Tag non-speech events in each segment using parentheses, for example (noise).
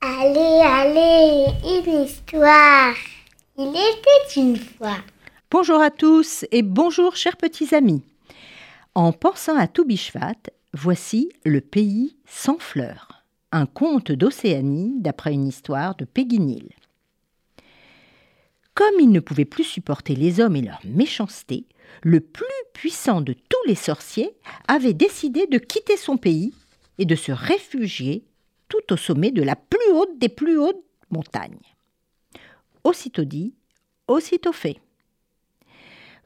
Allez, allez, une histoire. Il était une fois. Bonjour à tous et bonjour chers petits amis. En pensant à Toubishvat, voici Le pays sans fleurs, un conte d'Océanie d'après une histoire de Péguinil. Comme il ne pouvait plus supporter les hommes et leur méchanceté, le plus puissant de tous les sorciers avait décidé de quitter son pays et de se réfugier tout au sommet de la plus haute des plus hautes montagnes. Aussitôt dit, aussitôt fait.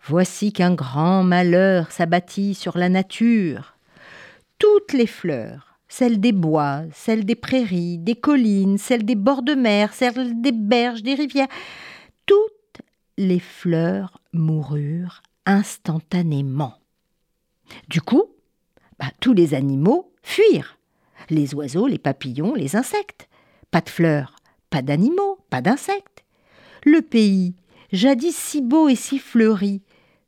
Voici qu'un grand malheur s'abattit sur la nature. Toutes les fleurs, celles des bois, celles des prairies, des collines, celles des bords de mer, celles des berges, des rivières, toutes les fleurs moururent instantanément. Du coup, bah, tous les animaux fuirent. Les oiseaux, les papillons, les insectes. Pas de fleurs, pas d'animaux, pas d'insectes. Le pays, jadis si beau et si fleuri,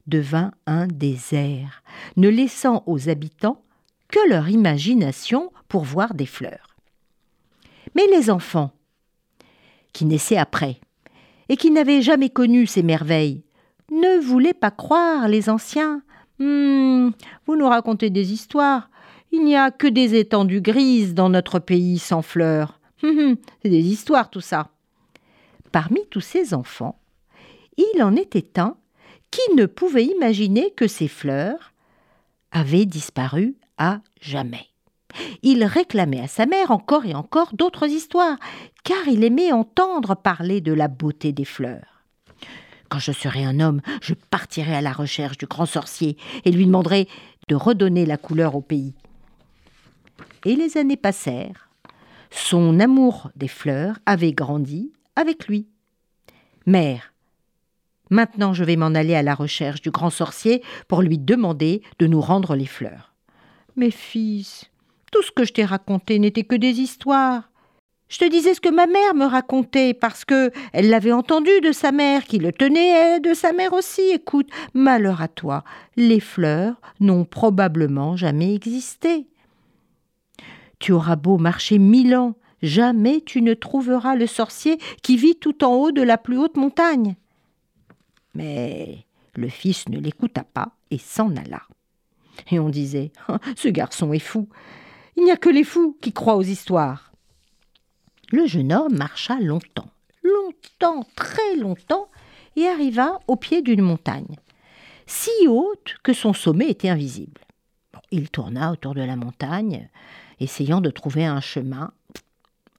devint un désert, ne laissant aux habitants que leur imagination pour voir des fleurs. Mais les enfants, qui naissaient après, et qui n'avaient jamais connu ces merveilles, ne voulaient pas croire les anciens. Hum, vous nous racontez des histoires. Il n'y a que des étendues grises dans notre pays sans fleurs. (laughs) Hum, hum, c'est des histoires tout ça. Parmi tous ces enfants, il en était un qui ne pouvait imaginer que ces fleurs avaient disparu à jamais. Il réclamait à sa mère encore et encore d'autres histoires, car il aimait entendre parler de la beauté des fleurs. Quand je serai un homme, je partirai à la recherche du grand sorcier et lui demanderai de redonner la couleur au pays. Et les années passèrent. Son amour des fleurs avait grandi avec lui. Mère, maintenant je vais m'en aller à la recherche du grand sorcier pour lui demander de nous rendre les fleurs. Mais fils, tout ce que je t'ai raconté n'était que des histoires. Je te disais ce que ma mère me racontait parce que elle l'avait entendu de sa mère, qui le tenait et de sa mère aussi. Écoute, malheur à toi, les fleurs n'ont probablement jamais existé. Tu auras beau marcher mille ans, jamais tu ne trouveras le sorcier qui vit tout en haut de la plus haute montagne. Mais le fils ne l'écouta pas et s'en alla. Et on disait (laughs) Ce garçon est fou. Il n'y a que les fous qui croient aux histoires. Le jeune homme marcha longtemps, longtemps, très longtemps, et arriva au pied d'une montagne, si haute que son sommet était invisible. il tourna autour de la montagne, essayant de trouver un chemin.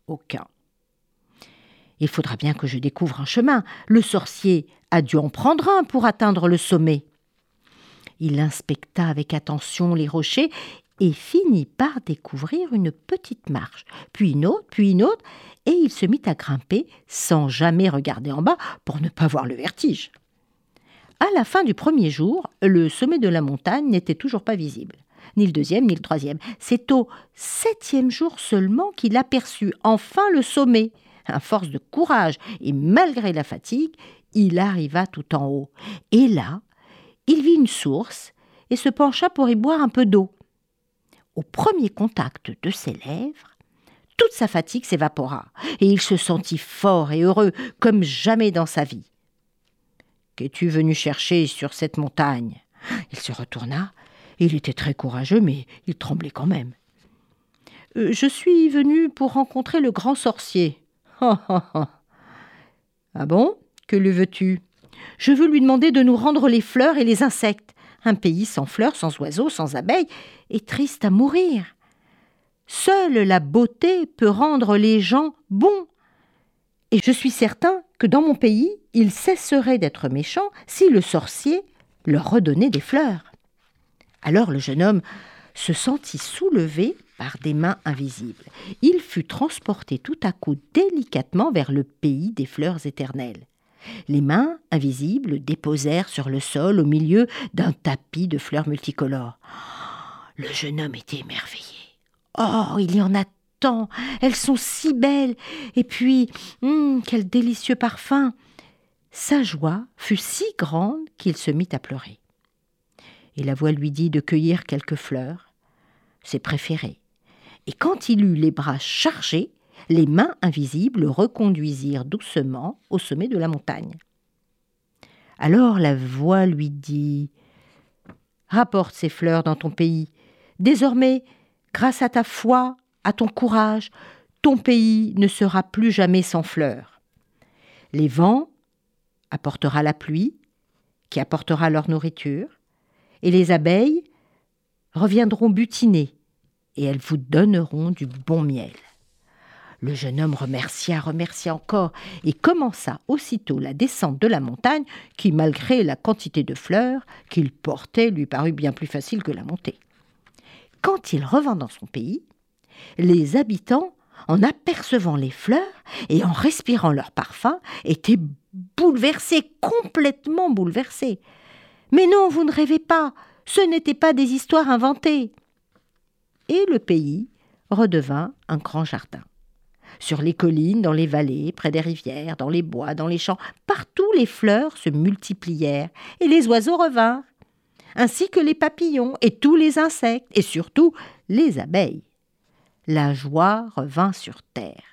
Aucun. Il faudra bien que je découvre un chemin. Le sorcier a dû en prendre un pour atteindre le sommet. Il inspecta avec attention les rochers et finit par découvrir une petite marche, puis une autre, puis une autre, et il se mit à grimper sans jamais regarder en bas pour ne pas voir le vertige. À la fin du premier jour, le sommet de la montagne n'était toujours pas visible, ni le deuxième, ni le troisième. C'est au septième jour seulement qu'il aperçut enfin le sommet. À force de courage et malgré la fatigue, il arriva tout en haut. Et là, il vit une source et se pencha pour y boire un peu d'eau. Au premier contact de ses lèvres, toute sa fatigue s'évapora, et il se sentit fort et heureux comme jamais dans sa vie. Qu'es-tu venu chercher sur cette montagne? Il se retourna. Il était très courageux, mais il tremblait quand même. Euh, je suis venu pour rencontrer le grand sorcier. ah bon? Que lui veux-tu? Je veux lui demander de nous rendre les fleurs et les insectes. Un pays sans fleurs, sans oiseaux, sans abeilles, est triste à mourir. Seule la beauté peut rendre les gens bons. Et je suis certain que dans mon pays, ils cesseraient d'être méchants si le sorcier leur redonnait des fleurs. Alors le jeune homme se sentit soulevé par des mains invisibles. Il fut transporté tout à coup délicatement vers le pays des fleurs éternelles. Les mains invisibles déposèrent sur le sol au milieu d'un tapis de fleurs multicolores. Le jeune homme était émerveillé. Oh, il y en a tant. Elles sont si belles. Et puis, hum, quel délicieux parfum. Sa joie fut si grande qu'il se mit à pleurer. Et la voix lui dit de cueillir quelques fleurs, ses préférées. Et quand il eut les bras chargés, les mains invisibles le reconduisirent doucement au sommet de la montagne. Alors la voix lui dit Rapporte ces fleurs dans ton pays. Désormais, grâce à ta foi, à ton courage, ton pays ne sera plus jamais sans fleurs. Les vents apportera la pluie, qui apportera leur nourriture, et les abeilles reviendront butiner, et elles vous donneront du bon miel. Le jeune homme remercia, remercia encore, et commença aussitôt la descente de la montagne, qui, malgré la quantité de fleurs qu'il portait, lui parut bien plus facile que la montée. Quand il revint dans son pays, les habitants, en apercevant les fleurs et en respirant leur parfum, étaient bouleversés, complètement bouleversés. Mais non, vous ne rêvez pas, ce n'étaient pas des histoires inventées. Et le pays redevint un grand jardin. Sur les collines, dans les vallées, près des rivières, dans les bois, dans les champs, partout les fleurs se multiplièrent et les oiseaux revinrent, ainsi que les papillons et tous les insectes, et surtout les abeilles. La joie revint sur terre.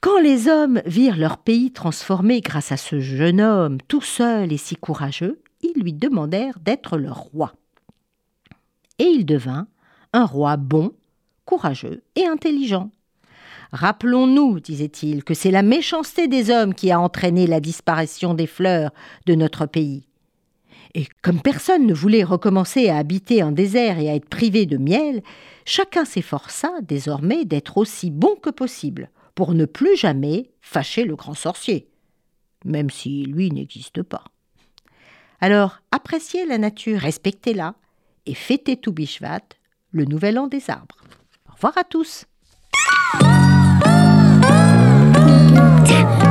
Quand les hommes virent leur pays transformé grâce à ce jeune homme tout seul et si courageux, ils lui demandèrent d'être leur roi. Et il devint un roi bon, courageux et intelligent. Rappelons-nous, disait-il, que c'est la méchanceté des hommes qui a entraîné la disparition des fleurs de notre pays. Et comme personne ne voulait recommencer à habiter un désert et à être privé de miel, chacun s'efforça désormais d'être aussi bon que possible, pour ne plus jamais fâcher le grand sorcier, même si lui n'existe pas. Alors, appréciez la nature, respectez-la, et fêtez tout Bishvat, le nouvel an des arbres. Au revoir à tous Damn.